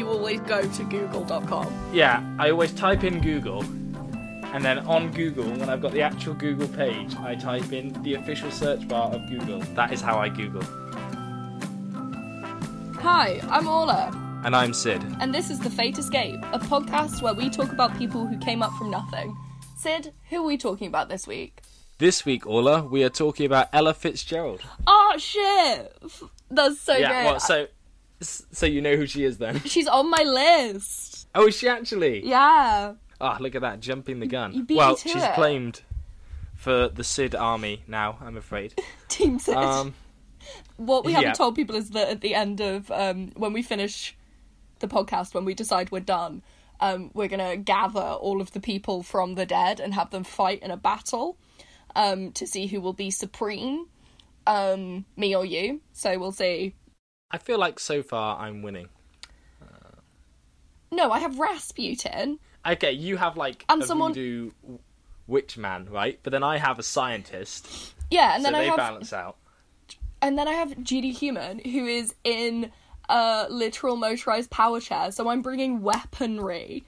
you always go to google.com. Yeah, I always type in Google, and then on Google, when I've got the actual Google page, I type in the official search bar of Google. That is how I Google. Hi, I'm Orla, And I'm Sid. and this is The Fate Escape, a podcast where we talk about people who came up from nothing. Sid, who are we talking about this week? This week, Orla, we are talking about Ella Fitzgerald. Ah, oh shit! That's so yeah, great. well, so so you know who she is then? She's on my list. Oh, is she actually? Yeah. Ah, look at that, jumping the gun. You beat me well, to she's it. claimed for the Sid army now. I'm afraid. Team Sid. Um, what we haven't told people is that at the end of um, when we finish the podcast, when we decide we're done, um, we're gonna gather all of the people from the dead and have them fight in a battle um, to see who will be supreme, um, me or you. So we'll see. I feel like so far I'm winning. No, I have Rasputin. Okay, you have like And a someone- voodoo witch man, right? But then I have a scientist, Yeah, and so then I they have balance out. and then I have GD Human, who is in a literal motorized power chair. So I'm bringing weaponry.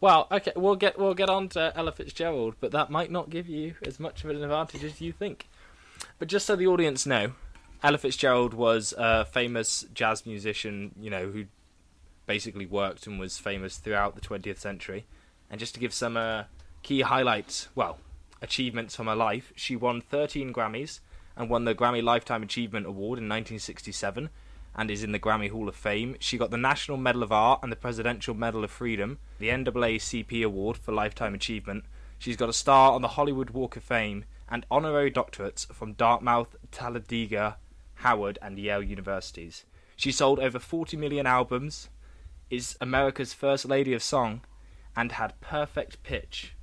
Well, okay, we'll get we'll get on to Ella Fitzgerald, but that might not give you as much of an advantage as you think. But just so the audience know, Ella Fitzgerald was a famous jazz musician, you know, who basically worked and was famous throughout the 20th century. And just to give some uh, key highlights, well, achievements from her life, she won 13 Grammys and won the Grammy Lifetime Achievement Award in 1967 and is in the Grammy Hall of Fame. She got the National Medal of Art and the Presidential Medal of Freedom, the NAACP Award for Lifetime Achievement. She's got a star on the Hollywood Walk of Fame and honorary doctorates from Dartmouth, Talladega, Howard, and Yale universities. She sold over 40 million albums, is America's first lady of song, and had perfect pitch.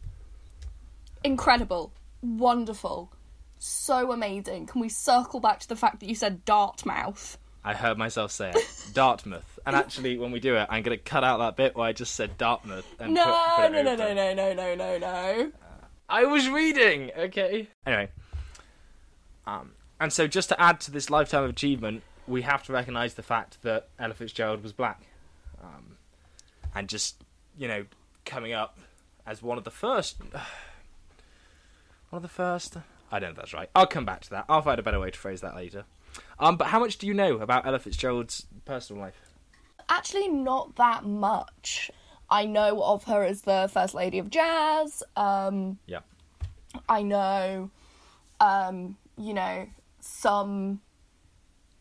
incredible, wonderful, so amazing. Can we circle back to the fact that you said Dartmouth? I heard myself say it. Dartmouth. And actually, when we do it, I'm going to cut out that bit where I just said Dartmouth. And No, put, put no, no, no, no, no, no, no, no. I was reading, okay? Anyway. Um, and so, just to add to this lifetime of achievement, we have to recognise the fact that Ella Fitzgerald was black. Um, and just, you know, coming up as one of the first. One of the first. I don't know if that's right. I'll come back to that. I'll find a better way to phrase that later. Um, but how much do you know about Ella Fitzgerald's personal life? Actually, not that much. I know of her as the First Lady of Jazz. Um, Yeah. I know, um, you know, some.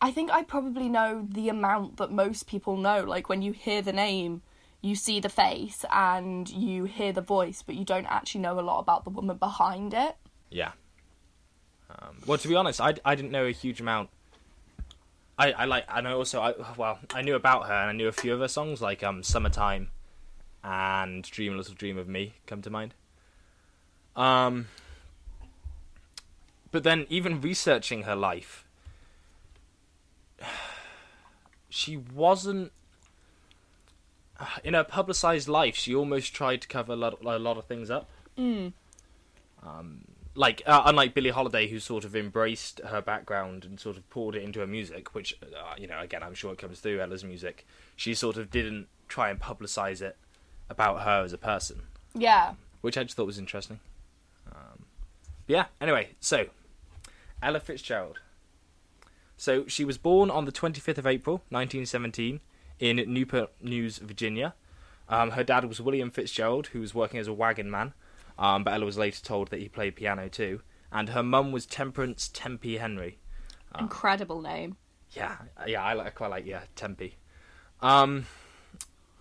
I think I probably know the amount that most people know. Like when you hear the name, you see the face and you hear the voice, but you don't actually know a lot about the woman behind it. Yeah. Um, well, to be honest, I, I didn't know a huge amount. I, I like and I also I well I knew about her and I knew a few of her songs like um Summertime and Dream a Little Dream of Me come to mind. Um, but then even researching her life, she wasn't in her publicized life. She almost tried to cover a lot, a lot of things up like uh, unlike Billie Holiday, who sort of embraced her background and sort of poured it into her music, which uh, you know, again, I'm sure it comes through Ella's music. She sort of didn't try and publicize it about her as a person, Yeah. which I just thought was interesting. Yeah. Anyway, so Ella Fitzgerald. So she was born on the 25th of April, 1917, in Newport News, Virginia. Um, her dad was William Fitzgerald, who was working as a wagon man. Um, but Ella was later told that he played piano too. And her mum was Temperance Tempe Henry. Incredible name. Yeah, yeah, I, like, I quite like yeah Tempe. Um,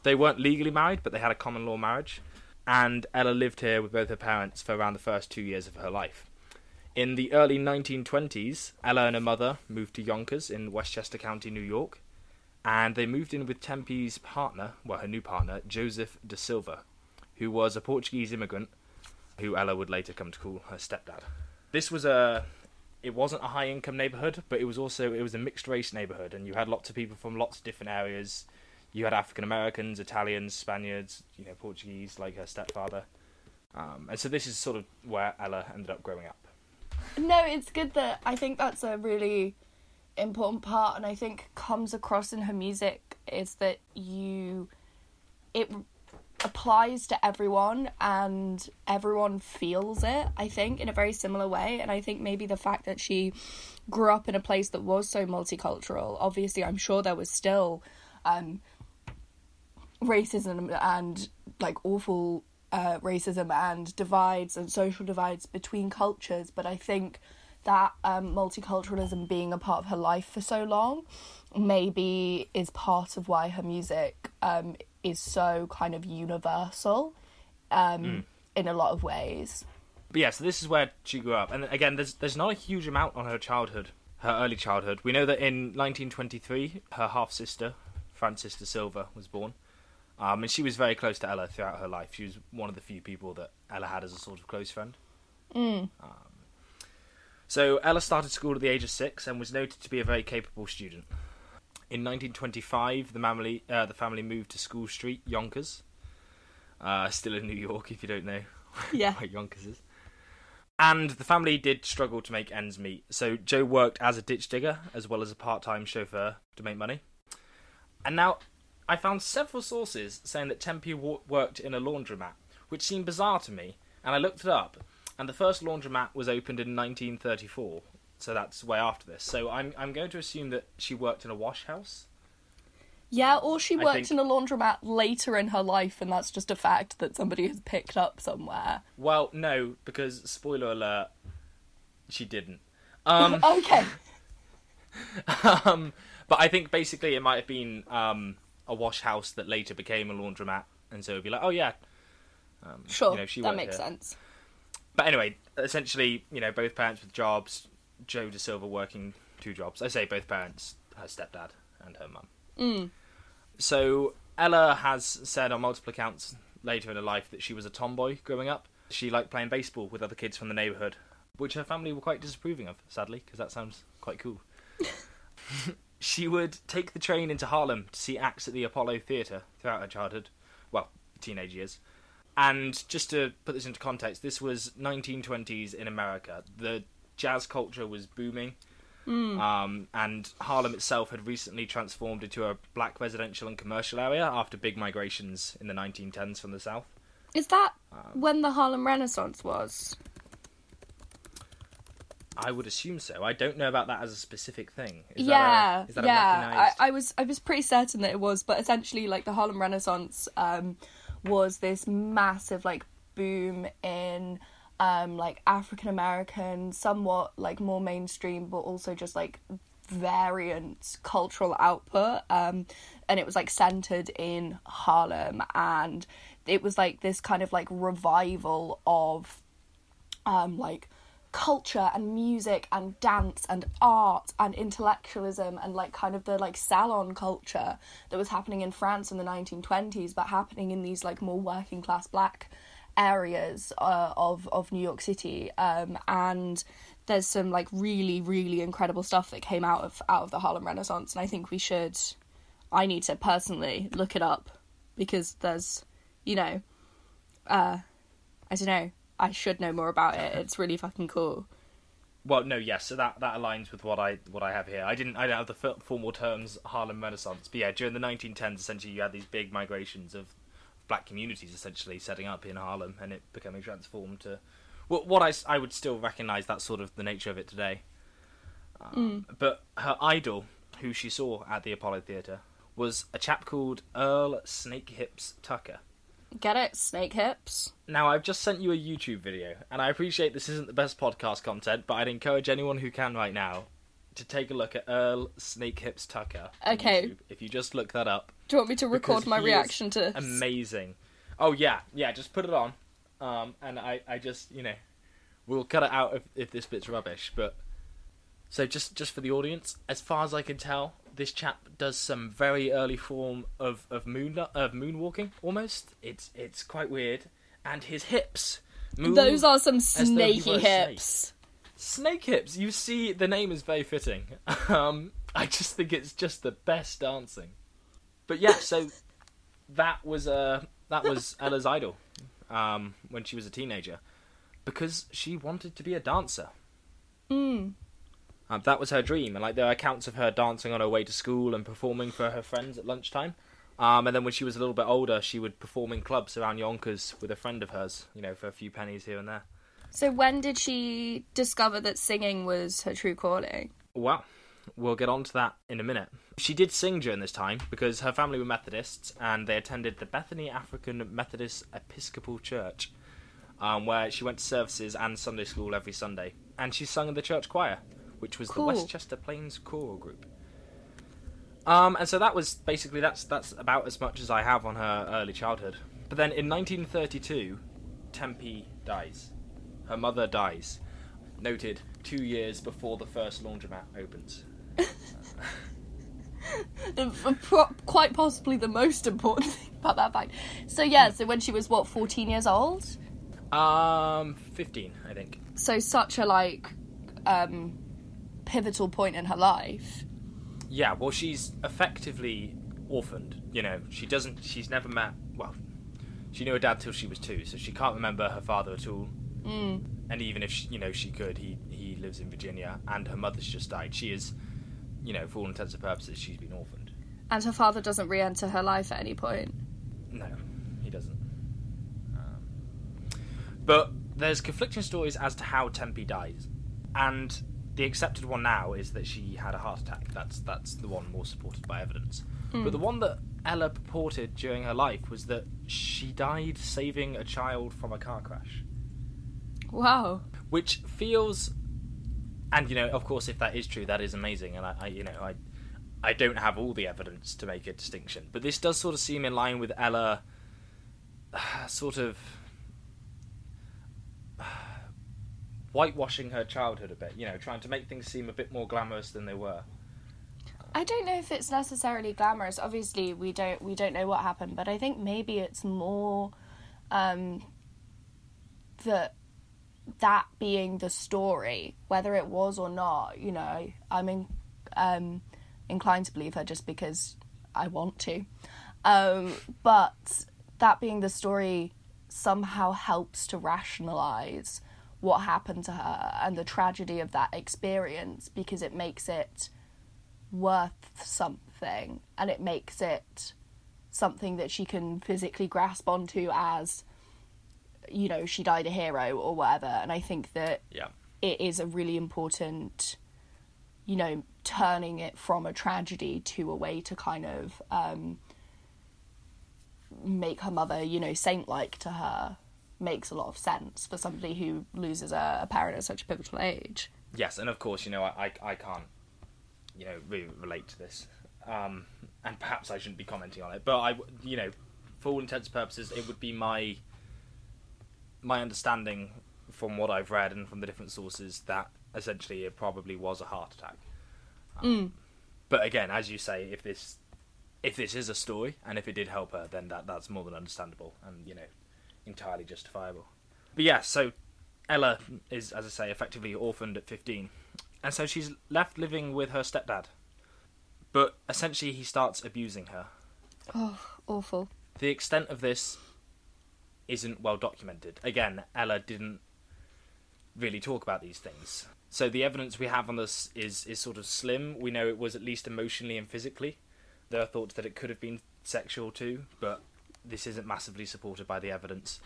they weren't legally married, but they had a common law marriage. And Ella lived here with both her parents for around the first two years of her life. In the early 1920s, Ella and her mother moved to Yonkers in Westchester County, New York, and they moved in with Tempe's partner, well, her new partner, Joseph de Silva, who was a Portuguese immigrant who Ella would later come to call her stepdad. This was a it wasn't a high income neighborhood, but it was also it was a mixed race neighborhood and you had lots of people from lots of different areas. You had African Americans, Italians, Spaniards, you know, Portuguese like her stepfather. Um, and so this is sort of where Ella ended up growing up. No, it's good that I think that's a really important part, and I think comes across in her music is that you it applies to everyone and everyone feels it i think in a very similar way and i think maybe the fact that she grew up in a place that was so multicultural obviously i'm sure there was still um racism and like awful uh, racism and divides and social divides between cultures but i think that um, multiculturalism being a part of her life for so long maybe is part of why her music um, is so kind of universal um, Mm. in a lot of ways. But yeah, so this is where she grew up, and again, there's there's not a huge amount on her childhood, her early childhood. We know that in 1923, her half sister, Frances de Silva, was born, um, and she was very close to Ella throughout her life. She was one of the few people that Ella had as a sort of close friend. Mm. So Ella started school at the age of six and was noted to be a very capable student. In 1925, the family uh, the family moved to School Street, Yonkers, uh, still in New York, if you don't know Yeah. where Yonkers is. And the family did struggle to make ends meet, so Joe worked as a ditch digger as well as a part-time chauffeur to make money. And now, I found several sources saying that Tempe wo- worked in a laundromat, which seemed bizarre to me. And I looked it up, and the first laundromat was opened in 1934, so that's way after this. So I'm I'm going to assume that she worked in a wash house. Yeah, or she I worked think- in a laundromat later in her life, and that's just a fact that somebody has picked up somewhere. Well, no, because spoiler alert, she didn't. Um, okay. um, but I think basically it might have been um, a wash house that later became a laundromat, and so it'd be like, oh yeah, um, Sure. you know, she that makes here. sense. But anyway, essentially, you know, both parents with jobs, Joe De Silva working two jobs. I say both parents, her stepdad and her mum. Mm. So Ella has said on multiple accounts later in her life that she was a tomboy growing up. She liked playing baseball with other kids from the neighbourhood, which her family were quite disapproving of, sadly, because that sounds quite cool. she would take the train into Harlem to see acts at the Apollo Theatre throughout her childhood, well, teenage years. And just to put this into context, this was 1920s in America. The jazz culture was booming. Um, and Harlem itself had recently transformed into a black residential and commercial area after big migrations in the 1910s from the south. Is that Um, when the Harlem Renaissance was? I would assume so. I don't know about that as a specific thing. Is yeah, that a, is that a yeah. recognized- I, I was I was pretty certain that it was, but essentially, like the Harlem Renaissance um, was this massive like boom in um, like African American, somewhat like more mainstream, but also just like variant cultural output. Um, and it was like centered in Harlem, and it was like this kind of like revival of um, like culture and music and dance and art and intellectualism and like kind of the like salon culture that was happening in France in the 1920s but happening in these like more working class black areas uh, of of New York City. Um, and there's some like really really incredible stuff that came out of out of the Harlem Renaissance and I think we should I need to personally look it up because there's you know uh I don't know I should know more about it. It's really fucking cool. Well, no, yes. So that, that aligns with what I what I have here. I didn't I don't have the f- formal terms Harlem Renaissance, but yeah, during the 1910s, essentially you had these big migrations of black communities essentially setting up in Harlem, and it becoming transformed to what what I, I would still recognise that sort of the nature of it today. Um, But her idol, who she saw at the Apollo Theatre, was a chap called Earl Snake Hips Tucker. Get it? Snake hips. Now, I've just sent you a YouTube video, and I appreciate this isn't the best podcast content, but I'd encourage anyone who can right now to take a look at Earl Snake Hips Tucker. Okay. YouTube. If you just look that up, Do you want me to record my reaction to amazing. Oh yeah, yeah. Just put it on, um, and I, I just, you know, we'll cut it out if, if this bit's rubbish. But so just, just for the audience, as far as I can tell, this chap does some very early form of of moon of moonwalking. Almost, it's it's quite weird, and his hips. Move Those are some snaky a snake. hips. Snake hips. You see, the name is very fitting. Um, I just think it's just the best dancing. But yeah, so that was uh, that was Ella's idol um, when she was a teenager because she wanted to be a dancer. Mm. Um, that was her dream, and like there are accounts of her dancing on her way to school and performing for her friends at lunchtime. Um, and then when she was a little bit older, she would perform in clubs around Yonkers with a friend of hers, you know, for a few pennies here and there. So when did she discover that singing was her true calling? Well, we'll get on to that in a minute. She did sing during this time because her family were Methodists and they attended the Bethany African Methodist Episcopal Church, um, where she went to services and Sunday school every Sunday. And she sung in the church choir, which was Cool. the Westchester Plains Choral Group. Um, and so that was basically that's that's about as much as I have on her early childhood. But then in 1932, Tempe dies. Her mother dies. Noted two years before the first laundromat opens. Quite possibly the most important thing about that fact. So yeah, so when she was what, 14 years old? Um, 15, I think. So such a like um pivotal point in her life. Yeah, well, she's effectively orphaned. You know, she doesn't. She's never met. Well, she knew her dad till she was two, so she can't remember her father at all. Mm. And even if she, you know she could, he he lives in Virginia, and her mother's just died. She is, you know, for all intents and purposes, she's been orphaned. And her father doesn't re-enter her life at any point. No, he doesn't. Um, but there's conflicting stories as to how Tempe dies, and the accepted one now is that she had a heart attack. That's that's the one more supported by evidence. But the hmm. one that Ella purported during her life was that she died saving a child from a car crash, Wow. which feels, and you know, of course, if that is true, that is amazing, and I, I you know, I. I don't have all the evidence to make a distinction, but this does sort of seem in line with Ella sort of whitewashing her childhood a bit, you know, trying to make things seem a bit more glamorous than they were. I don't know if it's necessarily glamorous. Obviously, we don't we don't know what happened, but I think maybe it's more um, that that being the story, whether it was or not. You know, I'm in, um, inclined to believe her just because I want to, um, but that being the story somehow helps to rationalize what happened to her and the tragedy of that experience because it makes it worth something and it makes it something that she can physically grasp onto as you know she died a hero or whatever and i think that Yeah. it is a really important you know turning it from a tragedy to a way to kind of um make her mother you know saint like to her makes a lot of sense for somebody who loses a, a parent at such a pivotal age Yes, and of course, you know, I, I, I can't, you know, really relate to this. Um, and perhaps I shouldn't be commenting on it, but I, you know, for all intents and purposes, it would be my, my understanding from what I've read and from the different sources that essentially it probably was a heart attack. Um, But again, as you say, if this, if this is a story and if it did help her, then that that's more than understandable and you know, entirely justifiable. But yeah, so Ella is, as I say, effectively orphaned at 15. And so she's left living with her stepdad. But essentially, he starts abusing her. oh awful The extent of this isn't well documented. Again, Ella didn't really talk about these things. So the evidence we have on this is, is sort of slim. We know it was at least emotionally and physically. There are thoughts that it could have been sexual too, but this isn't massively supported by the evidence.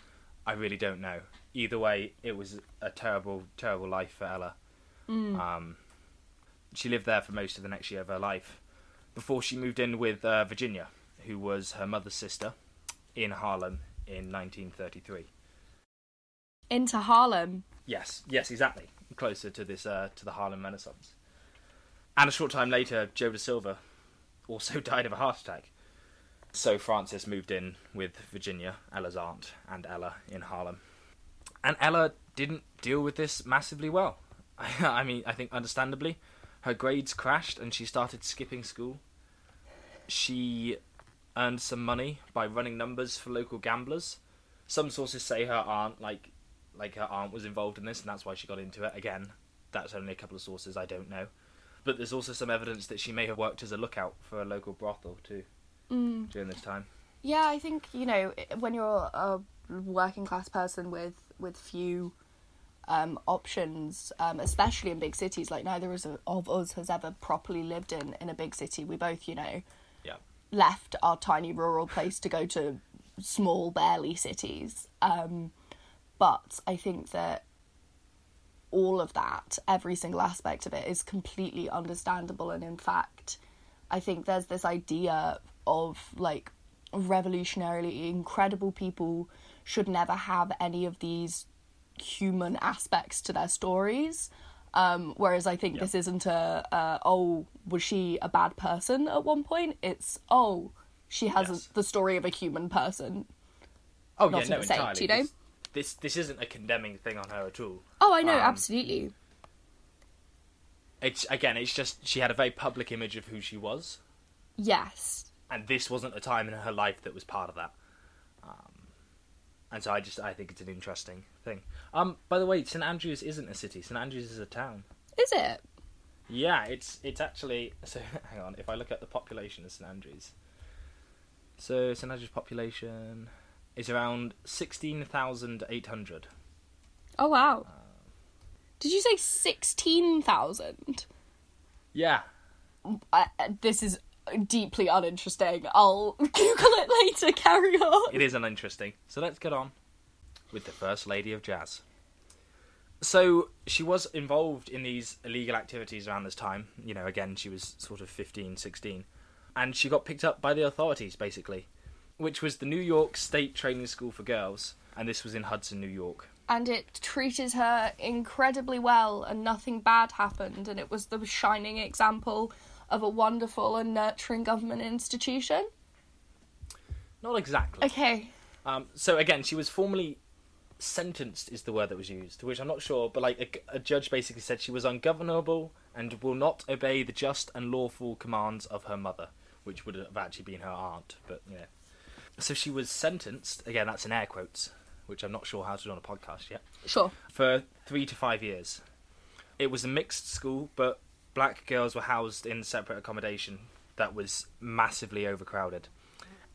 I really don't know. Either way, it was a terrible, terrible life for Ella. Um, she lived there for most of the next year of her life before she moved in with uh, Virginia, who was her mother's sister, in Harlem in 1933. into harlem Yes, yes, exactly. Closer to this, uh, to the Harlem Renaissance. And a short time later, Joe da Silva also died of a heart attack. So Frances moved in with Virginia, Ella's aunt, and Ella in Harlem. And Ella didn't deal with this massively well. I mean, I think understandably, her grades crashed and she started skipping school. She earned some money by running numbers for local gamblers. Some sources say her aunt, like, like her aunt, was involved in this, and that's why she got into it. Again, that's only a couple of sources. I don't know. But there's also some evidence that she may have worked as a lookout for a local brothel too during this time. Yeah, I think you know when you're a working class person with with few um, options, um, especially in big cities. Like neither of us has ever properly lived in in a big city. We both, you know, Yeah. left our tiny rural place to go to small, barely cities. Um, but I think that all of that, every single aspect of it, is completely understandable. And in fact, I think there's this idea of like revolutionarily incredible people should never have any of these human aspects to their stories. Um, whereas I think Yeah. this isn't a, oh was she a bad person at one point? It's oh she has Yes. a, the story of a human person. Oh Not yeah, no, same, entirely. you know? This, this this isn't a condemning thing on her at all. Oh, I know, Um, absolutely. It's again, it's just she had a very public image of who she was, Yes. And this wasn't a time in her life that was part of that. Um, and so I just I think it's an interesting thing. Um, by the way, St Andrews isn't a city. St Andrews is a town. Is it? Yeah, it's it's actually so. Hang on, if I look at the population of St Andrews, so St Andrews population is around sixteen thousand eight hundred. Oh wow. Did you say sixteen thousand? Yeah, Uh, this is deeply uninteresting. I'll Google it later. Carry on. it is uninteresting. So let's get on with the First Lady of Jazz. So she was involved in these illegal activities around this time. You know, again, she was sort of 15, 16. And she got picked up by the authorities, basically, which was the New York State Training School for Girls. And this was in Hudson, New York. And it treated her incredibly well, and nothing bad happened. And it was the shining example of a wonderful and nurturing government institution. Not exactly. Okay. Um, so again, she was formally sentenced, is the word that was used, which I'm not sure, but like a, a judge basically said she was ungovernable and will not obey the just and lawful commands of her mother, which would have actually been her aunt, but yeah. So she was sentenced, again, that's in air quotes, which I'm not sure how to do on a podcast yet, Sure. for three to five years. It was a mixed school, but black girls were housed in separate accommodation that was massively overcrowded.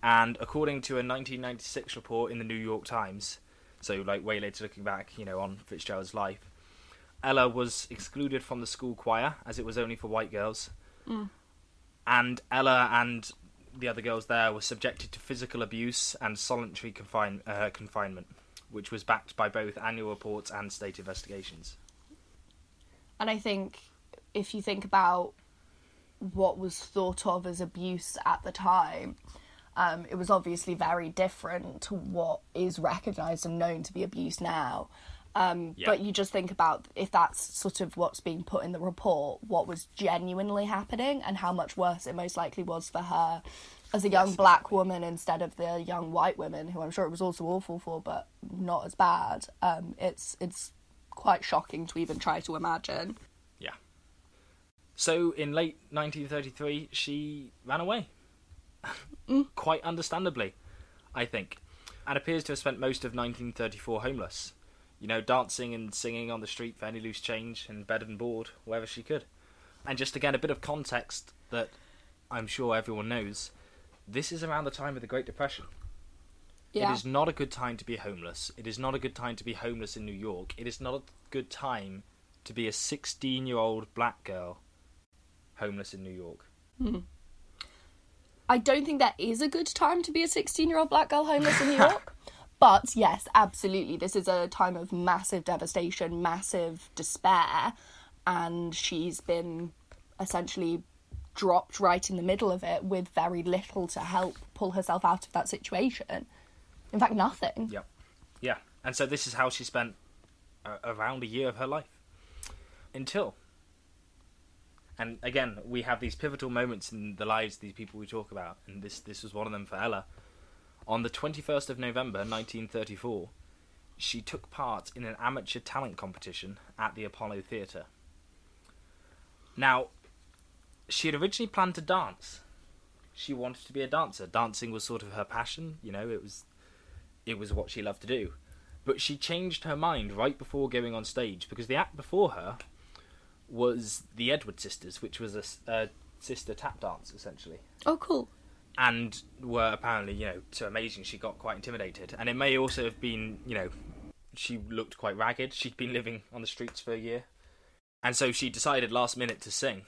And according to a 1996 report in the New York Times, so like way later looking back, you know, on Fitzgerald's life, Ella was excluded from the school choir as it was only for white girls. And Ella and the other girls there were subjected to physical abuse and solitary confine- uh, confinement, which was backed by both annual reports and state investigations. And I think if you think about what was thought of as abuse at the time, um, it was obviously very different to what is recognised and known to be abuse now. Um, Yeah. But you just think about if that's sort of what's being put in the report, what was genuinely happening, and how much worse it most likely was for her as a young Yes, black woman instead of the young white women, who I'm sure it was also awful for, but not as bad. Um, it's it's quite shocking to even try to imagine. So in late 1933, she ran away. Mm. Quite understandably, I think, and appears to have spent most of 1934 homeless. You know, dancing and singing on the street for any loose change and bed and board wherever she could. And just again, a bit of context that I'm sure everyone knows. This is around the time of the Great Depression. Yeah. It is not a good time to be homeless. It is not a good time to be homeless in New York. It is not a good time to be a 16 year old black girl homeless in New York. I don't think that is a good time to be a 16 year old black girl homeless in New York. But yes, absolutely. This is a time of massive devastation, massive despair. And she's been essentially dropped right in the middle of it with very little to help pull herself out of that situation. In fact, nothing. Yeah. Yeah. And so this is how she spent uh, around a year of her life. Until. And again, we have these pivotal moments in the lives of these people we talk about, and this this was one of them for Ella. On the 21st of November 1934, she took part in an amateur talent competition at the Apollo Theatre. Now, she had originally planned to dance. She wanted to be a dancer. Dancing was sort of her passion, you know, it was it was what she loved to do. But she changed her mind right before going on stage because the act before her was the Edward Sisters, which was a sister tap dance essentially, Oh, cool. and were apparently you know so amazing she got quite intimidated. And it may also have been you know she looked quite ragged. She'd been living on the streets for a year, and so she decided last minute to sing.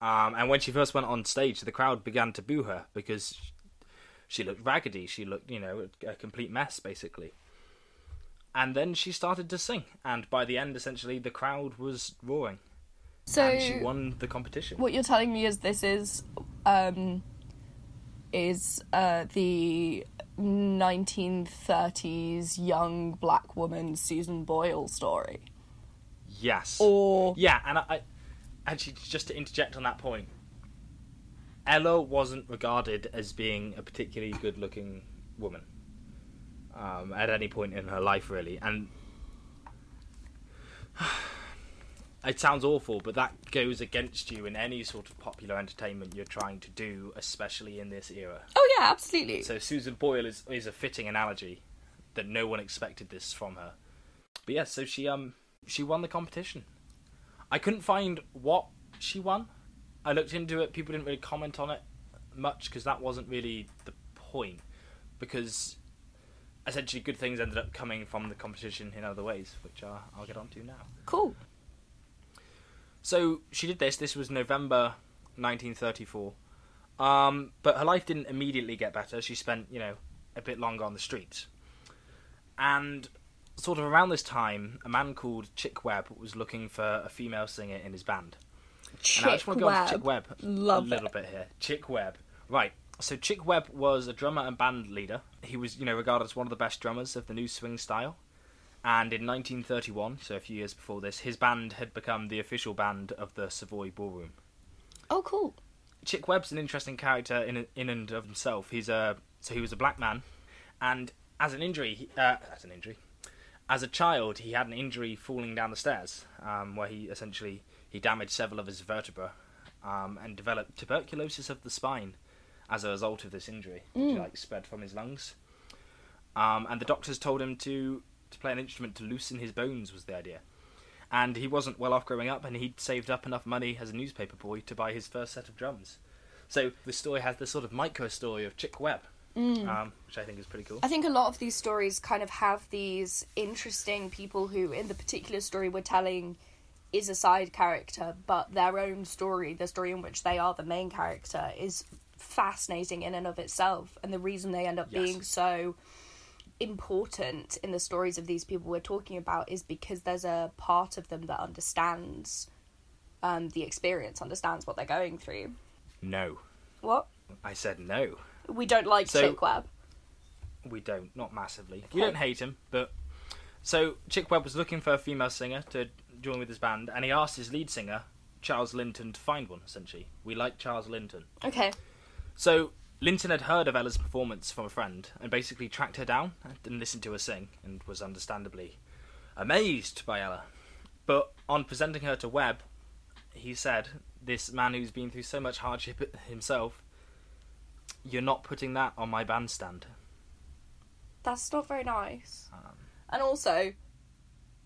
Um, and when she first went on stage, the crowd began to boo her because she looked raggedy. She looked, you know, a complete mess, basically. And then she started to sing, and by the end, essentially, the crowd was roaring. So and she won the competition. what you're telling me is this is um is uh the 1930s young black woman Susan Boyle story Yes. or Yeah, and I, I actually just to interject on that point, Ella wasn't regarded as being a particularly good-looking woman um, at any point in her life, really, and it sounds awful, but that goes against you in any sort of popular entertainment you're trying to do, especially in this era. oh yeah absolutely So Susan Boyle is is a fitting analogy that no one expected this from her. But yeah, so she um she won the competition. I couldn't find what she won. I looked into it. People didn't really comment on it much because that wasn't really the point. Because essentially, good things ended up coming from the competition in other ways, which uh, I'll get onto now. cool So she did this. This was November 1934. Um, but her life didn't immediately get better. She spent, you know, a bit longer on the streets. And sort of around this time, a man called Chick Webb was looking for a female singer in his band. and I just want to go on to Chick Webb Love a little it. bit here. Chick Webb. Right. So Chick Webb was a drummer and band leader. He was, you know, regarded as one of the best drummers of the new swing style. And in 1931, so a few years before this, his band had become the official band of the Savoy Ballroom. oh cool Chick Webb's an interesting character in in and of himself. He's a so he was a black man, and as an injury, uh, as an injury, as a child, he had an injury falling down the stairs, um, where he essentially he damaged several of his vertebrae, um, and developed tuberculosis of the spine as a result of this injury, which like spread from his lungs. Um, and the doctors told him to to play an instrument to loosen his bones was the idea. And he wasn't well off growing up, and he'd saved up enough money as a newspaper boy to buy his first set of drums. So the story has this sort of micro story of Chick Webb, um, which I think is pretty cool. I think a lot of these stories kind of have these interesting people who, in the particular story we're telling, is a side character, but their own story, the story in which they are the main character, is fascinating in and of itself. And the reason they end up Yes. being so important in the stories of these people we're talking about is because there's a part of them that understands um, the experience, understands what they're going through. No, What? I said no. We don't like So- Chick Webb. We don't, not massively. We don't hate him, but so Chick Webb was looking for a female singer to join with his band, and he asked his lead singer Charles Linton to find one. Essentially, we like Charles Linton. Okay. So Linton had heard of Ella's performance from a friend and basically tracked her down and listened to her sing and was understandably amazed by Ella. But on presenting her to Webb, he said, This man who's been through so much hardship himself, you're not putting that on my bandstand. That's not very nice. Um, And also,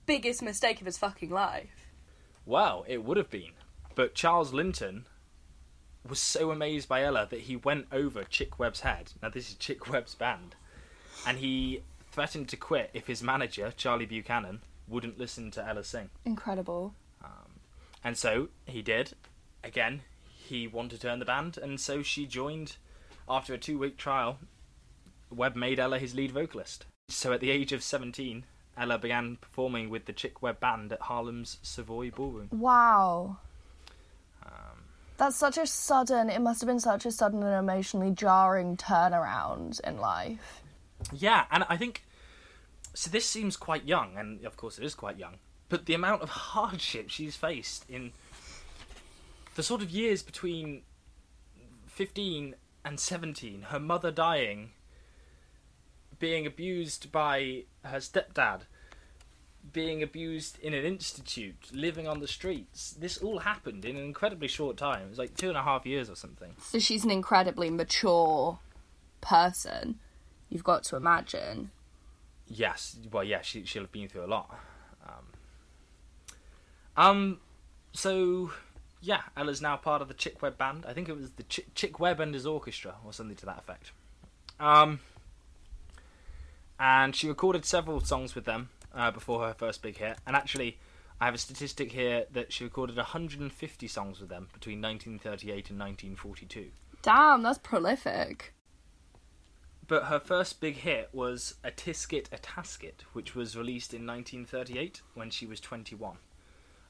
biggest mistake of his fucking life. Well, it would have been. But Charles Linton was so amazed by Ella that he went over Chick Webb's head. Now, this is Chick Webb's band. And he threatened to quit if his manager, Charlie Buchanan, wouldn't listen to Ella sing. Incredible. Um, and so he did. Again, he wanted to earn the band, and so she joined after a two week trial. Webb made Ella his lead vocalist. So at the age of 17, Ella began performing with the Chick Webb band at Harlem's Savoy Ballroom. Wow. That's such a sudden, it must have been such a sudden and emotionally jarring turnaround in life. Yeah, and I think so. This seems quite young, and of course it is quite young. But the amount of hardship she's faced in the sort of years between fifteen and seventeen, her mother dying, being abused by her stepdad, being abused in an institute, living on the streets. This all happened in an incredibly short time. It was like two and a half years or something. So she's an incredibly mature person, you've got to imagine. Yes, well, yeah, she she'll have been through a lot. Um, um, so yeah, Ella's now part of the Chick Webb band. I think it was the Ch- Chick Webb and his orchestra, or something to that effect. Um, and she recorded several songs with them uh, before her first big hit. And actually, I have a statistic here that she recorded 150 songs with them between 1938 and 1942. Damn, that's prolific. But her first big hit was A Tisket a Tasket, which was released in 1938 when she was 21.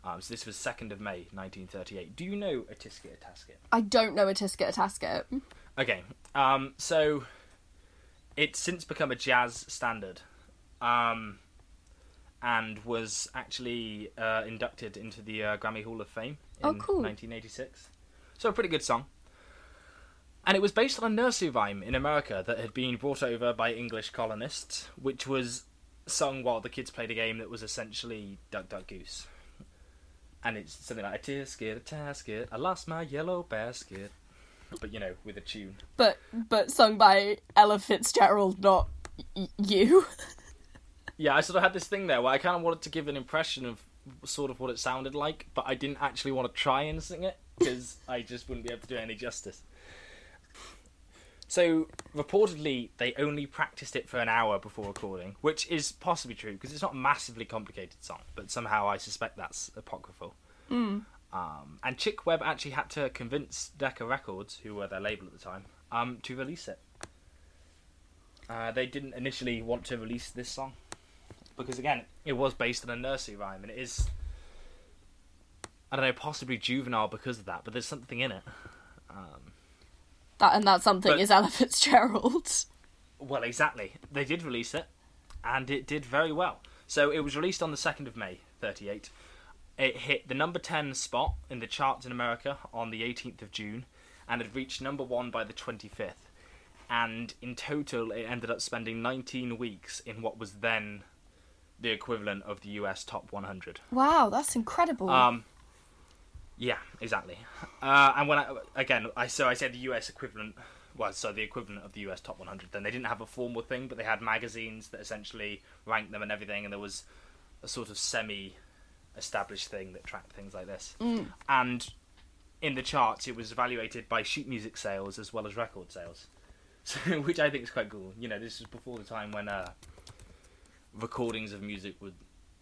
Um, so this was 2nd of May 1938. Do you know A Tisket a Tasket? I don't know a tisket a tasket. Okay, um, so it's since become a jazz standard, um, and was actually uh, inducted into the uh, Grammy Hall of Fame in Oh, cool. 1986. So a pretty good song. And it was based on a nursery rhyme in America that had been brought over by English colonists, which was sung while the kids played a game that was essentially Duck Duck Goose. And it's something like a tisket, a tasket, I lost my yellow basket. But you know, with a tune. But but sung by Ella Fitzgerald, not y- you. Yeah, I sort of had this thing there where I kind of wanted to give an impression of sort of what it sounded like, but I didn't actually want to try and sing it because I just wouldn't be able to do it any justice. So, reportedly, they only practiced it for an hour before recording, which is possibly true because it's not a massively complicated song, but somehow I suspect that's apocryphal. Um, and Chick Webb actually had to convince Decca Records, who were their label at the time, um, to release it. Uh, they didn't initially want to release this song because, again, it was based on a nursery rhyme, and it is, I don't know, possibly juvenile because of that, but there's something in it. Um, That and that something But- is Ella Fitzgerald. Well, exactly. They did release it, and it did very well. So it was released on the 2nd of May, 38. It hit the number 10 spot in the charts in America on the 18th of June, and had reached number 1 by the 25th. And in total, it ended up spending 19 weeks in what was then the equivalent of the US Top 100. Wow, that's incredible. Um, yeah, exactly. Uh, and when I again, I so I said the US equivalent was so the equivalent of the US top 100. Then they didn't have a formal thing, but they had magazines that essentially ranked them and everything, and there was a sort of semi-established thing that tracked things like this. And in the charts, it was evaluated by sheet music sales as well as record sales, so, which I think is quite cool. You know, this was before the time when uh, recordings of music were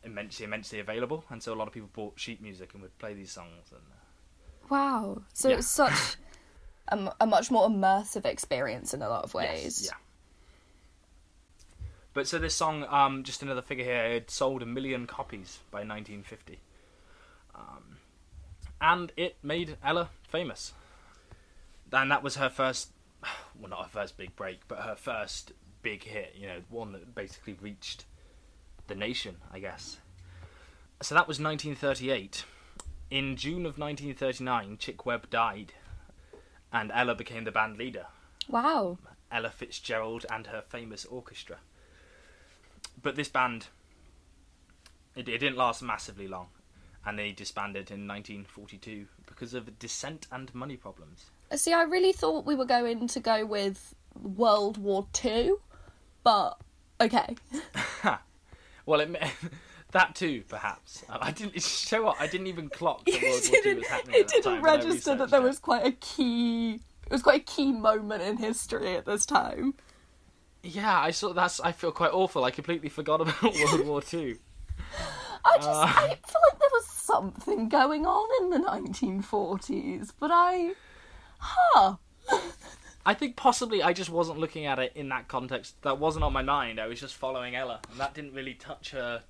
immensely, immensely available, and so a lot of people bought sheet music and would play these songs. And uh, wow. So yeah. it's such a much more immersive experience in a lot of yes, ways. yeah. But so this song, um, just another figure here, it sold a million copies by 1950, um, and it made Ella famous. And that was her first, well, not her first big break, but her first big hit. You know, one that basically reached the nation, I guess. So that was 1938. In June of 1939, Chick Webb died, and Ella became the band leader. Wow. Ella Fitzgerald and her famous orchestra. But this band, it, it didn't last massively long, and they disbanded in 1942 because of dissent and money problems. Uh, see, I really thought we were going to go with World War Two, but okay. Well, it, that too, perhaps. I didn't show up. I didn't even clock that it World War II didn't, was happening. it didn't register that there it. was quite a key. It was quite a key moment in history at this time. Yeah, I saw that's. I feel quite awful. I completely forgot about World War Two. I just Uh. I feel like there was something going on in the 1940s, but I, huh? I think possibly I just wasn't looking at it in that context. That wasn't on my mind. I was just following Ella, and that didn't really touch her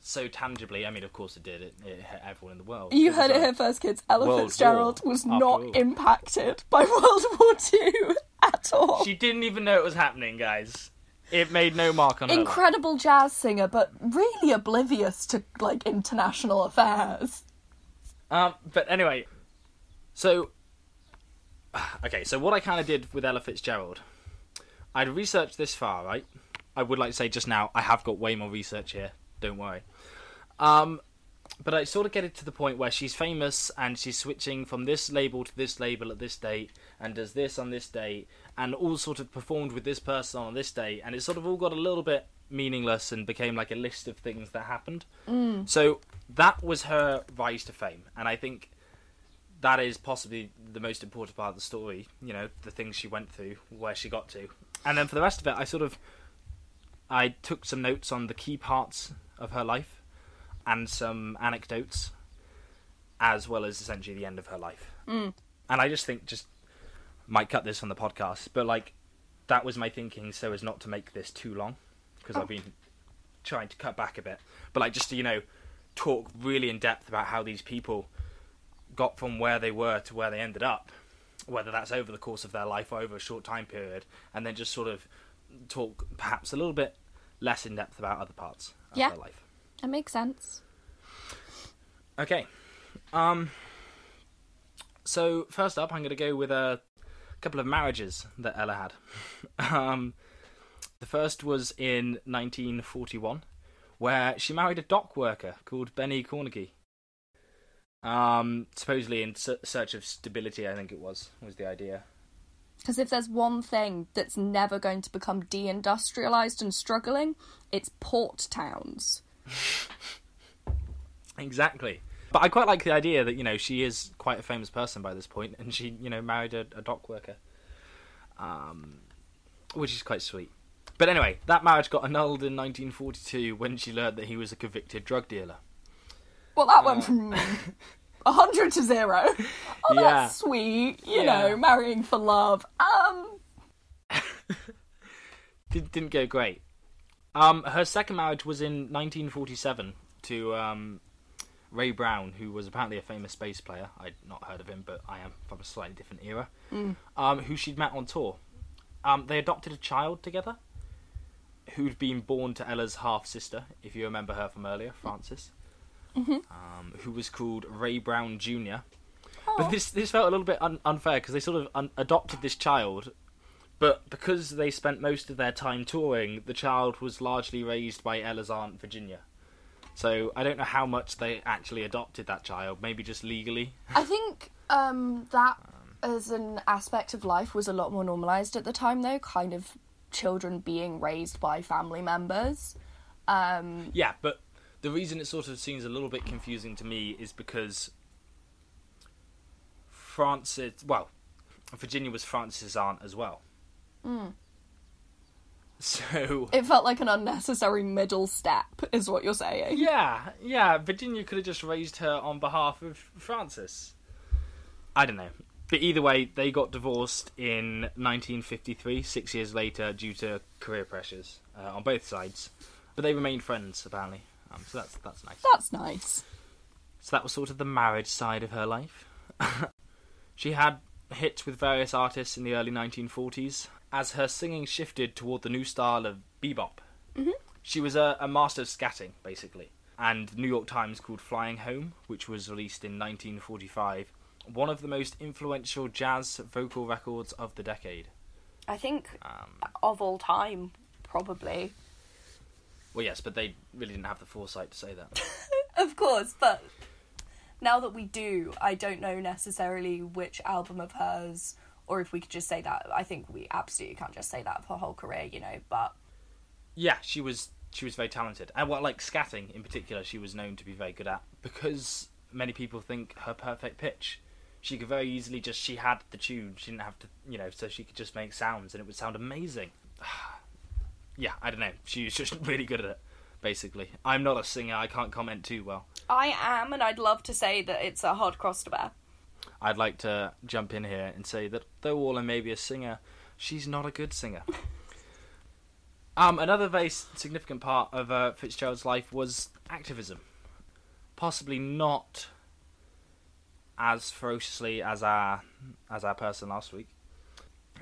so tangibly. I mean, of course it did. It, it hit everyone in the world. You heard it a- here first, kids. Ella World Fitzgerald War, was not all. impacted by World War Two at all. She didn't even know it was happening, guys. It made no mark on her. life. Incredible jazz singer, but really oblivious to like international affairs. Um, but anyway, so okay, so what I kind of did with Ella Fitzgerald, I'd researched this far, right? I would like to say just now, I have got way more research here. Don't worry. Um, but I sort of get it to the point where she's famous and she's switching from this label to this label at this date and does this on this date and all sort of performed with this person on this date and it sort of all got a little bit meaningless and became like a list of things that happened. So that was her rise to fame and I think that is possibly the most important part of the story, you know, the things she went through, where she got to. And then for the rest of it I sort of I took some notes on the key parts of her life and some anecdotes, as well as essentially the end of her life. Mm. And I just think, just might cut this on the podcast, but like that was my thinking, so as not to make this too long, because Oh. I've been trying to cut back a bit. But like just to you know talk really in depth about how these people got from where they were to where they ended up, whether that's over the course of their life or over a short time period, and then just sort of talk perhaps a little bit less in depth about other parts of Yeah. their life. That makes sense. Okay. Um. So first up, I'm going to go with a couple of marriages that Ella had. um, the first was in 1941, where she married a dock worker called Benny Kornegay. Um, supposedly in search of stability, I think it was was the idea. Because if there's one thing that's never going to become deindustrialized and struggling, it's port towns. Exactly. But I quite like the idea that you know she is quite a famous person by this point, and she you know married a, a dock worker, um, which is quite sweet. But anyway, that marriage got annulled in 1942 when she learned that he was a convicted drug dealer. Well, that went from 100 to 0. Oh, Yeah. that's sweet. You Yeah. know, marrying for love. Um, Did, didn't go great. Um, her second marriage was in 1947 to um, Ray Brown, who was apparently a famous bass player. I'd not heard of him, but I am from a slightly different era. Um, who she'd met on tour. Um, they adopted a child together, who'd been born to Ella's half sister, if you remember her from earlier, Frances. Um, who was called Ray Brown Jr. But this this felt a little bit un- unfair because they sort of un- adopted this child, but because they spent most of their time touring, the child was largely raised by Ella's aunt Virginia. So I don't know how much they actually adopted that child. Maybe just legally. I think um, that as an aspect of life was a lot more normalized at the time, though. Kind of children being raised by family members. Um, Yeah, but the reason it sort of seems a little bit confusing to me is because Frances, well, Virginia was Frances's aunt as well. Mm. So it felt like an unnecessary middle step, is what you're saying. yeah, yeah, Virginia could have just raised her on behalf of Frances. I don't know. But either way, they got divorced in 1953, six years later, due to career pressures uh, on both sides. But they remained friends, apparently. Um, so that's that's nice. That's nice. So that was sort of the marriage side of her life. she had hits with various artists in the early 1940s as her singing shifted toward the new style of bebop. Mhm. She was a, a master of scatting, basically. And the New York Times called Flying Home, which was released in 1945, one of the most influential jazz vocal records of the decade. I think Um, of all time, probably. Well, yes, but they really didn't have the foresight to say that. Of course, but now that we do, I don't know necessarily which album of hers, or if we could just say that. I think we absolutely can't just say that of her whole career, you know. But Yeah, she was she was very talented, and well, like scatting in particular, she was known to be very good at because many people think her perfect pitch. She could very easily just she had the tune, she didn't have to, you know, so she could just make sounds and it would sound amazing. yeah, I don't know, She's just really good at it. Basically, I'm not a singer, I can't comment too well. I am, and I'd love to say that it's a hard cross to bear. I'd like to jump in here and say that though Orla may be a singer, she's not a good singer. um, another very significant part of uh, Fitzgerald's life was activism. Possibly not as ferociously as our as our person last week,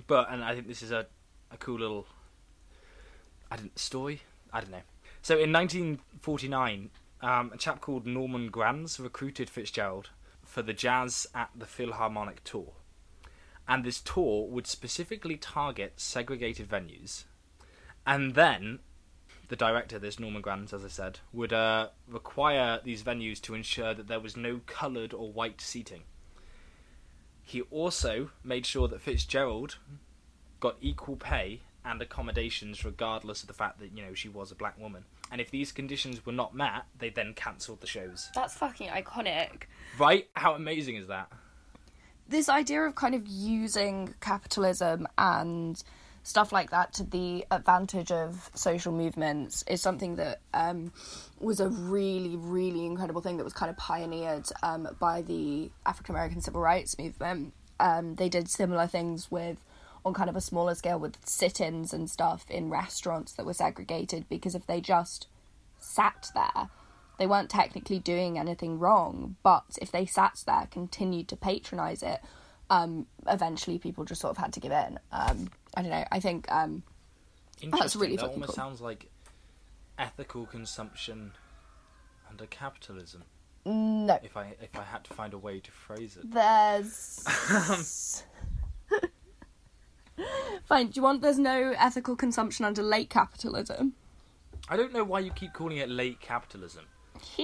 but and I think this is a a cool little I didn't story. I don't know. So in 1949, um, a chap called Norman Granz recruited Fitzgerald for the Jazz at the Philharmonic tour. And this tour would specifically target segregated venues. And then the director, this Norman Granz, as I said, would uh, require these venues to ensure that there was no coloured or white seating. He also made sure that Fitzgerald got equal pay and accommodations regardless of the fact that, you know, she was a black woman. And if these conditions were not met, they then cancelled the shows. That's fucking iconic. Right? How amazing is that? This idea of kind of using capitalism and stuff like that to the advantage of social movements is something that um, was a really, really incredible thing that was kind of pioneered um, by the African American civil rights movement. Um, they did similar things with, on kind of a smaller scale, with sit ins and stuff in restaurants that were segregated because if they just sat there, they weren't technically doing anything wrong, but if they sat there, continued to patronize it, um, eventually people just sort of had to give in. Um, I don't know. I think um, Interesting. really that almost cool. sounds like ethical consumption under capitalism. no. If I if I had to find a way to phrase it. There's. Fine. Do you want there's no ethical consumption under late capitalism? I don't know why you keep calling it late capitalism.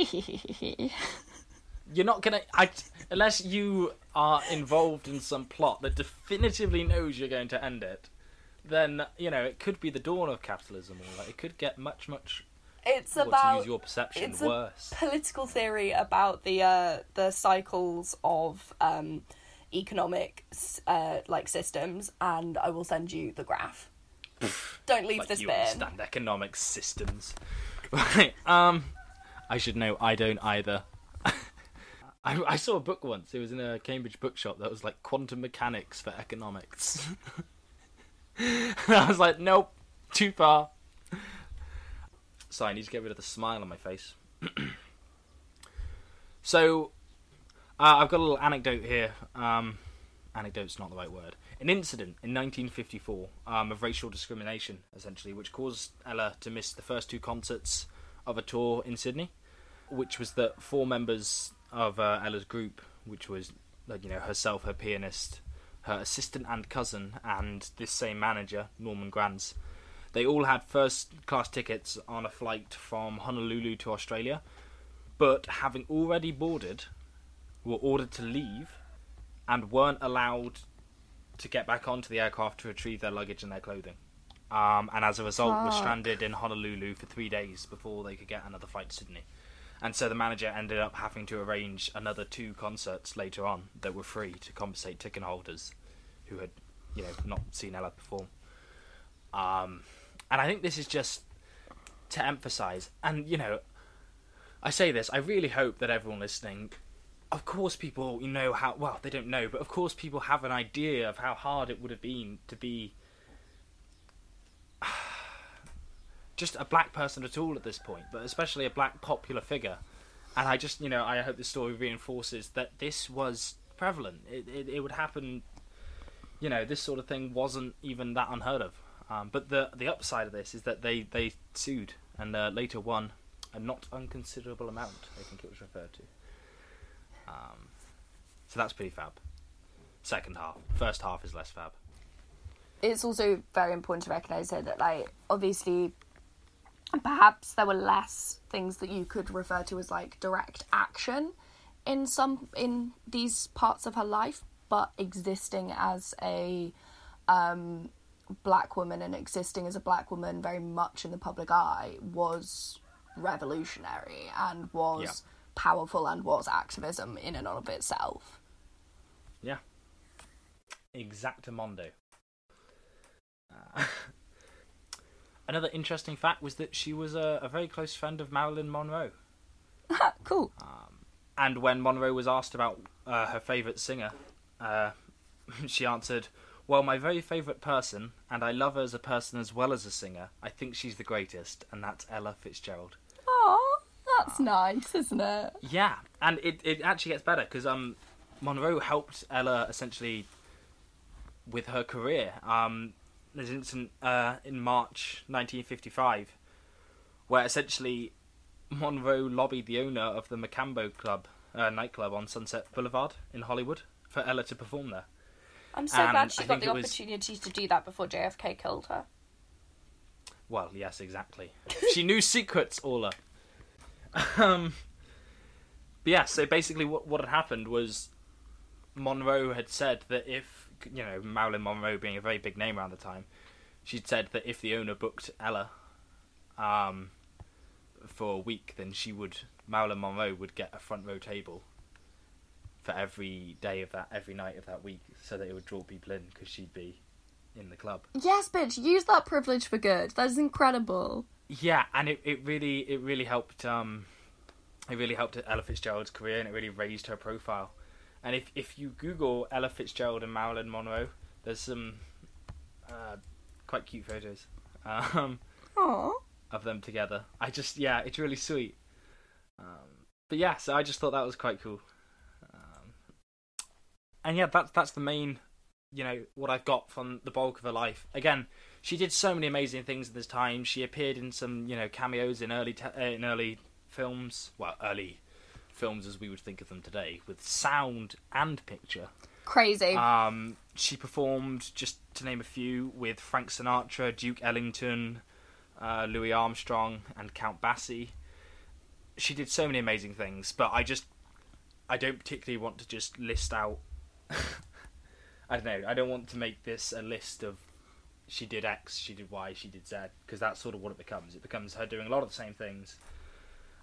You're not gonna, I, unless you are involved in some plot that definitively knows you're going to end it. Then you know it could be the dawn of capitalism, or like, it could get much, much. it's Or to about use your perception, it's a worse. political theory about the uh, the cycles of um, economic uh, like systems, and I will send you the graph. Don't leave like this you bit. understand economic systems. Right. Um, I should know. I don't either. I, I saw a book once. It was in a Cambridge bookshop that was like quantum mechanics for economics. I was like, nope, too far. So I need to get rid of the smile on my face. so uh, I've got a little anecdote here. Um, anecdote's not the right word. An incident in 1954 um, of racial discrimination, essentially, which caused Ella to miss the first two concerts of a tour in Sydney, which was that four members of uh, Ella's group, which was, you know, herself, her pianist, her assistant and cousin, and this same manager, Norman Granz, they all had first class tickets on a flight from Honolulu to Australia, but having already boarded, were ordered to leave and weren't allowed to get back onto the aircraft to retrieve their luggage and their clothing. Um, and as a result, were stranded in Honolulu for three days before they could get another flight to Sydney. And so the manager ended up having to arrange another two concerts later on that were free to compensate ticket holders who had, you know, not seen Ella perform. Um, and I think this is just to emphasize, and you know, I say this, I really hope that everyone listening of course people you know how well they don't know but of course people have an idea of how hard it would have been to be just a black person at all at this point but especially a black popular figure. And i just you know i hope this story reinforces that this was prevalent. It, it, it would happen you know this sort of thing wasn't even that unheard of. Um, but the the upside of this is that they they sued and uh, later won a not unconsiderable amount i think it was referred to um, so that's pretty fab. Second half. First half is less fab. it's also very important to recognize here that like obviously perhaps there were less things that you could refer to as like direct action in some in these parts of her life but existing as a um black woman and existing as a black woman very much in the public eye was revolutionary and was. Powerful and was activism in and of itself Yeah. Exactamundo. Uh, another interesting fact was that she was a, a very close friend of Marilyn Monroe. cool And when Monroe was asked about uh, her favourite singer, uh, she answered, Well, my very favourite person, and I love her as a person as well as a singer, I think she's the greatest, and that's Ella Fitzgerald. That's nice isn't it Yeah, and it, it actually gets better because um, Monroe helped Ella essentially with her career. Um, there's an incident uh, in March 1955 where essentially Monroe lobbied the owner of the Mocambo Club uh, nightclub on Sunset Boulevard in Hollywood for Ella to perform there. I'm so And glad she I got the it was- opportunity to do that before JFK killed her. Well, yes, exactly. she knew secrets, Orla. Um, but yeah, so basically, what what had happened was Monroe had said that if you know Marilyn Monroe being a very big name around the time, she'd said that if the owner booked Ella, um, for a week, then she would Marilyn Monroe would get a front row table for every day of that every night of that week, so that it would draw people in because she'd be in the club. Yes, bitch, use that privilege for good. That is incredible. Yeah, and it, it really it really helped um it really helped Ella Fitzgerald's career and it really raised her profile. And if if you Google Ella Fitzgerald and Marilyn Monroe, there's some uh, quite cute photos um, Aww. of them together. I just yeah, it's really sweet. Um, but yeah, so I just thought that was quite cool. Um, and yeah, that's that's the main, you know, what I've got from the bulk of her life. Again, she did so many amazing things at this time. She appeared in some, you know, cameos in early te- uh, in early films. Well, early films as we would think of them today, with sound and picture. Crazy. Um, she performed, just to name a few, with Frank Sinatra, Duke Ellington, uh, Louis Armstrong, and Count Basie. She did so many amazing things, but I just, I don't particularly want to just list out. I don't know. I don't want to make this a list of she did X, she did Y, she did Z, because that's sort of what it becomes. It becomes her doing a lot of the same things.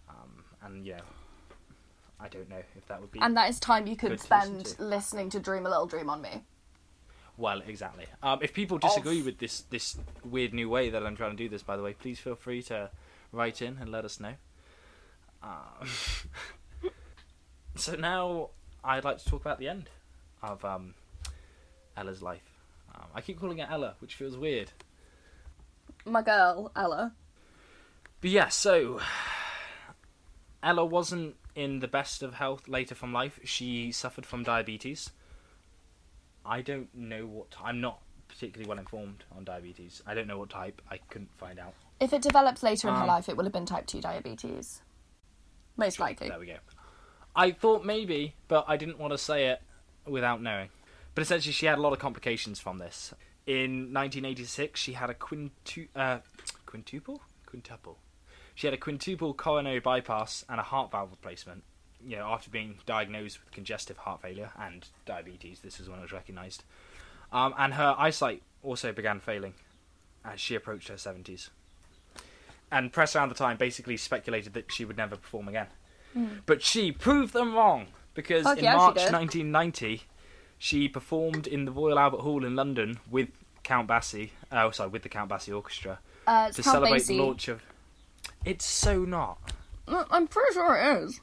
Um, and yeah, I don't know if that would be. and that is time you could Good to spend to. listening to Dream a Little Dream on Me. Well, exactly. Um, if people disagree with this this weird new way that I'm trying to do this, by the way, please feel free to write in and let us know. Um, so now I'd like to talk about the end of um, Ella's life. Um, I keep calling her Ella, which feels weird. My girl, Ella. But yeah, so Ella wasn't in the best of health later from life. She suffered from diabetes. I don't know what. I'm not particularly well informed on diabetes. I don't know what type. I couldn't find out. If it developed later in her Um, life, it would have been type 2 diabetes. Most likely. There we go. I thought maybe, but I didn't want to say it without knowing. But essentially, she had a lot of complications from this. In 1986, she had a quintu- uh, quintuple, quintuple. She had a quintuple coronary bypass and a heart valve replacement. You know, after being diagnosed with congestive heart failure and diabetes, this is when it was recognised. Um, and her eyesight also began failing as she approached her 70s. And press around the time basically speculated that she would never perform again. But she proved them wrong because Fuck in yeah, March 1990, she performed in the Royal Albert Hall in London with Count Basie. Oh, sorry, with the Count Basie Orchestra Uh, to Count celebrate Basie. the launch of. It's so not. I'm pretty sure it is.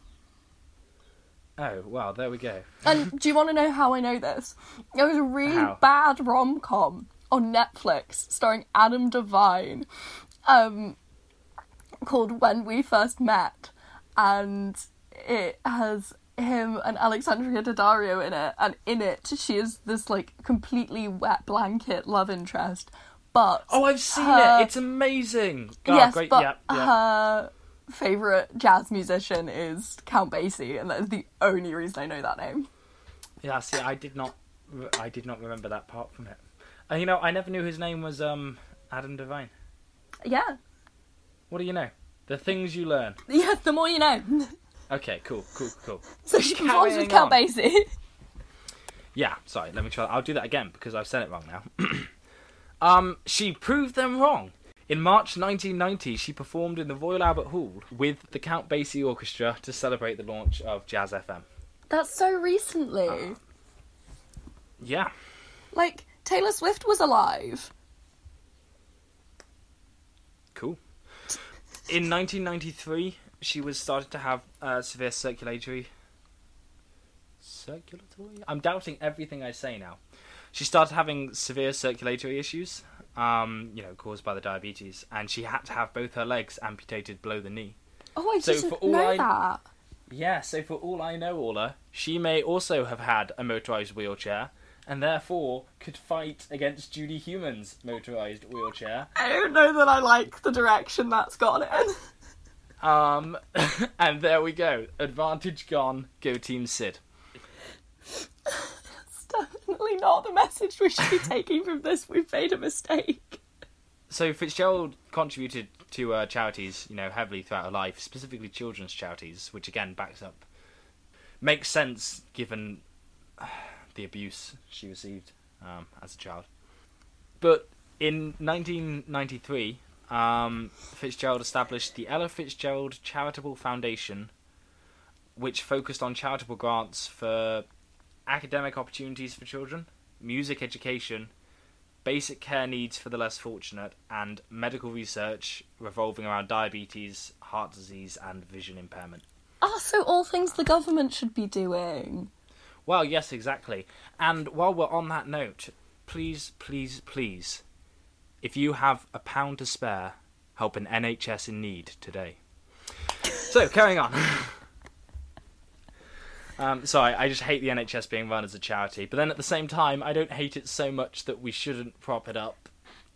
Oh well, there we go. And do you want to know how I know this? There was a really How? bad rom com on Netflix starring Adam Devine, um, called When We First Met, and it has him and Alexandria Daddario in it, and in it she is this like completely wet blanket love interest, but Oh, I've seen her- it. It's amazing. God, yes, great. but yeah, yeah. her favorite jazz musician is Count Basie, and that is the only reason I know that name. Yeah, see, I did not, I did not remember that part from it. And you know, I never knew his name was um Adam Devine. Yeah, What do you know? The things you learn. yeah. The more you know. Okay, cool, cool, cool. So she performs with Count on. Basie. Yeah, sorry. Let me try. I'll do that again because I've said it wrong now. um, she proved them wrong. In March 1990, she performed in the Royal Albert Hall with the Count Basie Orchestra to celebrate the launch of Jazz FM. That's so recently. Uh. Yeah, Like Taylor Swift was alive. cool. In 1993, she was started to have uh, severe circulatory. Circulatory? I'm doubting everything I say now. She started having severe circulatory issues, um, you know, caused by the diabetes, and she had to have both her legs amputated below the knee. Oh, I So didn't for all know I- that. Yeah, so for all I know, Orla, she may also have had a motorized wheelchair, and therefore could fight against Judy Heumann's motorized wheelchair. I don't know that I like the direction that's gone in. Um, and there we go. Advantage gone. Go Team Sid. It's definitely not the message we should be taking from this. We've made a mistake. So Fitzgerald contributed to uh, charities, you know, heavily throughout her life, specifically children's charities, which again backs up, makes sense given the abuse she received um, as a child. But in 1993, um, Fitzgerald established the Ella Fitzgerald Charitable Foundation, which focused on charitable grants for academic opportunities for children, music education, basic care needs for the less fortunate, and medical research revolving around diabetes, heart disease, and vision impairment. Ah, so all things the government should be doing. Well, yes, exactly. And while we're on that note, please, please, please, if you have a pound to spare, help an NHS in need today. So, carrying on. Um, sorry, I just hate the NHS being run as a charity, but then at the same time, I don't hate it so much that we shouldn't prop it up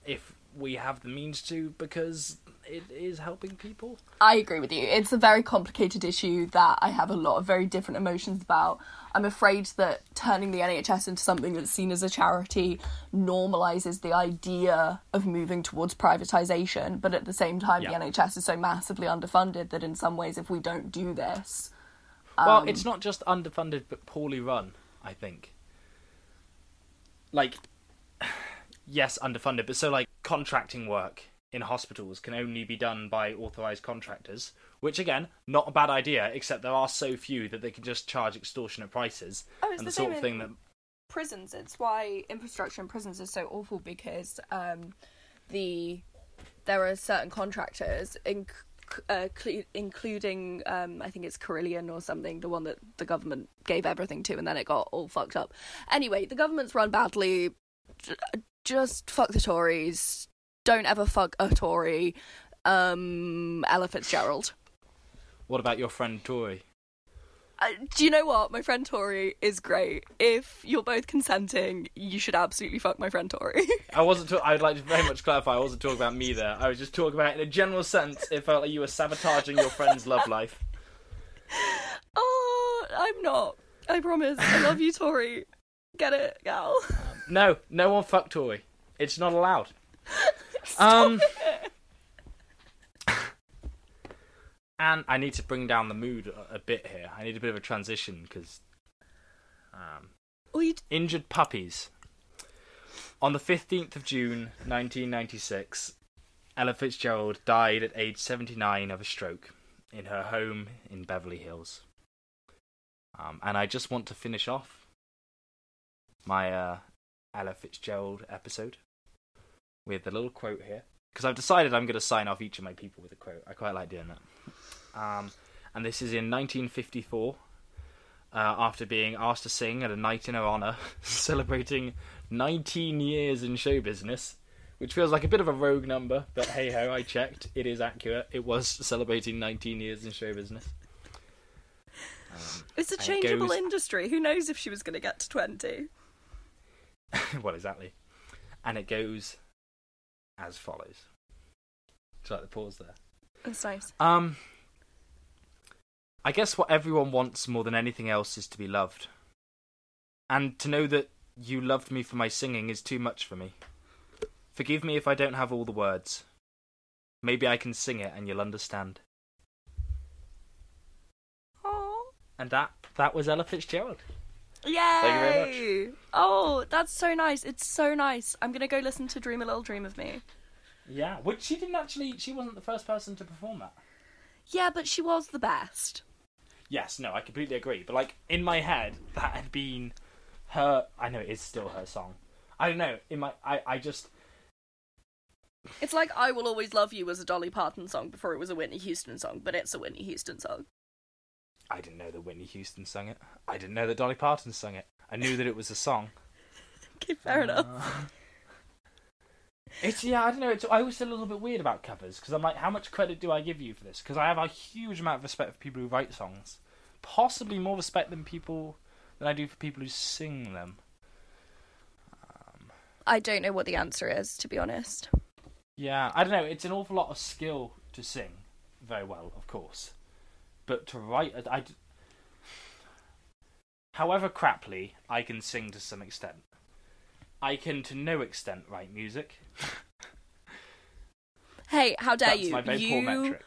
if we have the means to, because it is helping people. I agree with you. It's a very complicated issue that I have a lot of very different emotions about. I'm afraid that turning the NHS into something that's seen as a charity normalizes the idea of moving towards privatization, but at the same time, Yeah. the NHS is so massively underfunded that in some ways, if we don't do this, Well, Um, it's not just underfunded, but poorly run. I think. Like, yes, underfunded, but so like contracting work in hospitals can only be done by authorized contractors, which again, not a bad idea. Except there are so few that they can just charge extortionate prices, Oh, it's and the the sort same of thing that prisons. It's why infrastructure in prisons is so awful because um, the there are certain contractors, uh, cl- including um, I think it's Carillion or something, the one that the government gave everything to, and then it got all fucked up. Anyway, the government's run badly. Just fuck the Tories. Don't ever fuck a Tory. Um, Ella Fitzgerald. What about your friend Tori? Uh, do you know what? My friend Tori is great. If you're both consenting, you should absolutely fuck my friend Tori. I wasn't. Ta- I'd like to very much clarify. I wasn't talking about me there. I was just talking about, in a general sense, it felt like you were sabotaging your friend's love life. oh, I'm not. I promise. I love you, Tori. Get it, gal. No, no one fuck Tory. It's not allowed. um, and I need to bring down the mood a, a bit here. I need a bit of a transition because um, you injured puppies. On the 15th of June 1996, Ella Fitzgerald died at age 79 of a stroke in her home in Beverly Hills. Um, and I just want to finish off my uh, Ella Fitzgerald episode with a little quote here. Because I've decided I'm going to sign off each of my people with a quote. I quite like doing that. Um, and this is in 1954 uh, after being asked to sing at a night in her honour, celebrating 19 years in show business, which feels like a bit of a rogue number, but hey ho, I checked. It is accurate. It was celebrating 19 years in show business. Um, it's a and it changeable goes- industry. Who knows if she was going to get to 20? well, exactly. And it goes as follows. Just like the pause there. That's nice. Um, I guess what everyone wants more than anything else is to be loved. And to know that you loved me for my singing is too much for me. Forgive me if I don't have all the words. Maybe I can sing it and you'll understand. Oh. And that that was Ella Fitzgerald. Yay! you very Oh, that's so nice. It's so nice. I'm going to go listen to Dream a Little Dream of Me. Yeah, which she didn't actually. She wasn't the first person to perform that. Yeah, but she was the best. Yes, no, I completely agree. But like in my head, that had been her. I know it is still her song. I don't know. In my, I, I just It's like I Will Always Love You was a Dolly Parton song before it was a Whitney Houston song, but it's a Whitney Houston song. I didn't know that Whitney Houston sung it. I didn't know that Dolly Parton sung it. I knew that it was a song. Okay, fair enough. Uh, It's yeah, I don't know. It's, I always feel a little bit weird about covers because I'm like, how much credit do I give you for this? Because I have a huge amount of respect for people who write songs, possibly more respect than people than I do for people who sing them. I don't know what the answer is, to be honest. Yeah, I don't know. It's an awful lot of skill to sing very well, of course, but to write, I. d- However craply I can sing to some extent, I can to no extent write music. Hey, how dare That's you? my very you poor metric.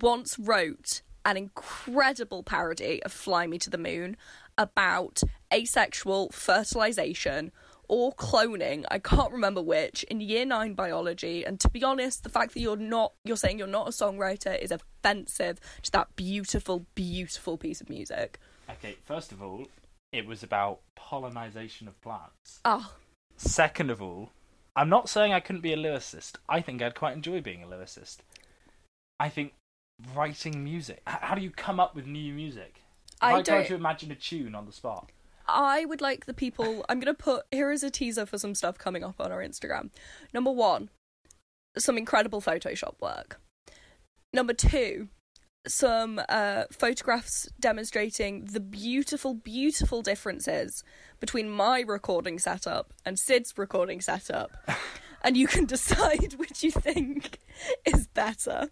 once wrote an incredible parody of Fly Me to the Moon about asexual fertilization or cloning. I can't remember which in year 9 biology and to be honest, the fact that you're not you're saying you're not a songwriter is offensive to that beautiful beautiful piece of music. Okay, first of all, it was about pollinization of plants. Oh, Second of all, I'm not saying I couldn't be a lyricist. I think I'd quite enjoy being a lyricist. I think writing music. How do you come up with new music? If I I, try don't- to imagine a tune on the spot. I would like the people. I'm going to put. Here is a teaser for some stuff coming up on our Instagram. Number one, some incredible Photoshop work. Number two, some uh, photographs demonstrating the beautiful, beautiful differences between my recording setup and Sid's recording setup. and you can decide which you think is better.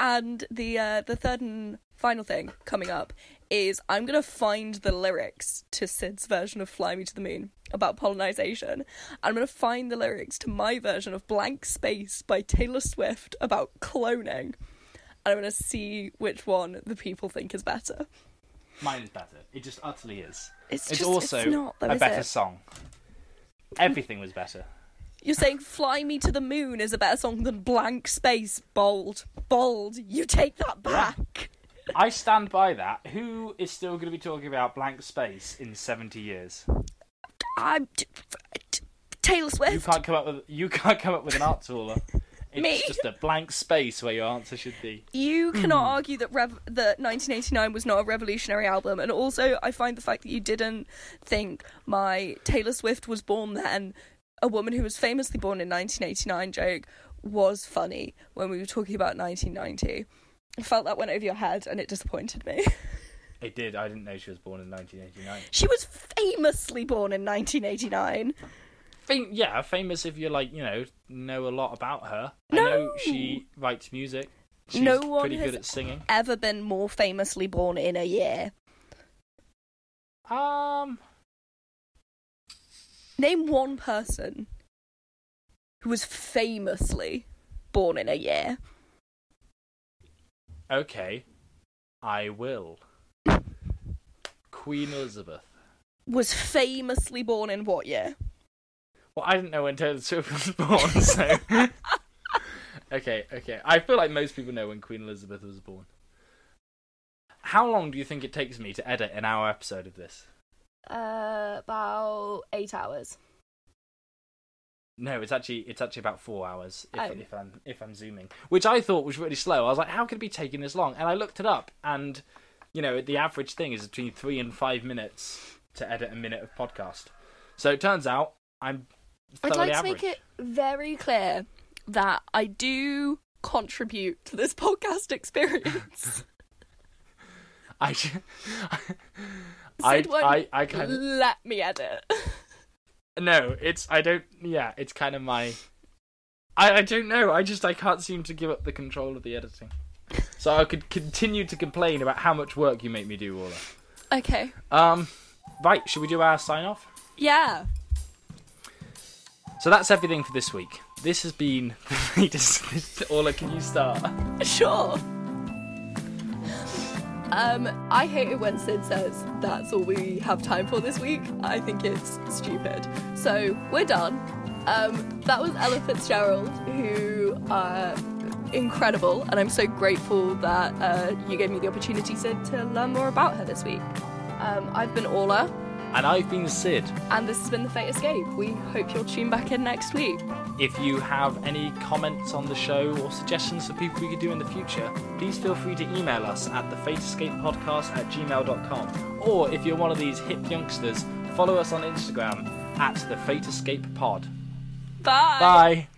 And the uh, the third and final thing coming up is I'm gonna find the lyrics to Sid's version of "Fly Me to the Moon" about pollination. I'm gonna find the lyrics to my version of "Blank Space" by Taylor Swift about cloning. And I'm gonna see which one the people think is better. Mine is better. It just utterly is. It's, It's just also it's not, though, a better it? song. Everything was better. You're saying "Fly Me to the Moon" is a better song than "Blank Space." Bold, bold. You take that back. I stand by that. Who is still going to be talking about blank space in 70 years? I'm t- t- Taylor Swift. You can't come up with you can't come up with an answer. It's Me? just a blank space where your answer should be. You cannot argue that Rev- that 1989 was not a revolutionary album, and also I find the fact that you didn't think my Taylor Swift was born then, a woman who was famously born in 1989 joke was funny when we were talking about 1990. I felt that went over your head, and it disappointed me. It did. I didn't know she was born in 1989. she was famously born in 1989. Fam- yeah, famous if you like, you know, know a lot about her. No. I know she writes music. She's No one pretty has- good at singing. Ever been more famously born in a year? Um, Name one person who was famously born in a year. Okay, I will. Queen Elizabeth. Was famously born in what year? Well, I didn't know when Taylor Swift was born, so. okay, okay. I feel like most people know when Queen Elizabeth was born. How long do you think it takes me to edit an hour episode of this? Uh, about eight hours. No, it's actually it's actually about four hours if, Oh. if I'm if I'm zooming, which I thought was really slow. I was like, how could it be taking this long? And I looked it up, and you know the average thing is between three and five minutes to edit a minute of podcast. So it turns out I'm I'd like to average. make it very clear that I do contribute to this podcast experience. I I won't I, I kind of let me edit. No. It's I don't. Yeah, it's kind of my. I I don't know. I just I can't seem to give up the control of the editing. So I could continue to complain about how much work you make me do, Orla. Okay. Um, right, should we do our sign off? Yeah. So that's everything for this week. This has been the latest. Orla, can you start? Sure. Um, I hate it when Sid says that's all we have time for this week. I think it's stupid. So we're done. Um, that was Ella Fitzgerald, who uh, incredible, and I'm so grateful that uh, you gave me the opportunity, Sid, to learn more about her this week. Um, I've been Orla, And I've been Sid. and this has been the Fate Escape. We hope you'll tune back in next week. If you have any comments on the show or suggestions for people we could do in the future, please feel free to email us at thefateescapepodcast at gmail.com. Or if you're one of these hip youngsters, follow us on Instagram at the Fate Escape Pod. Bye. Bye.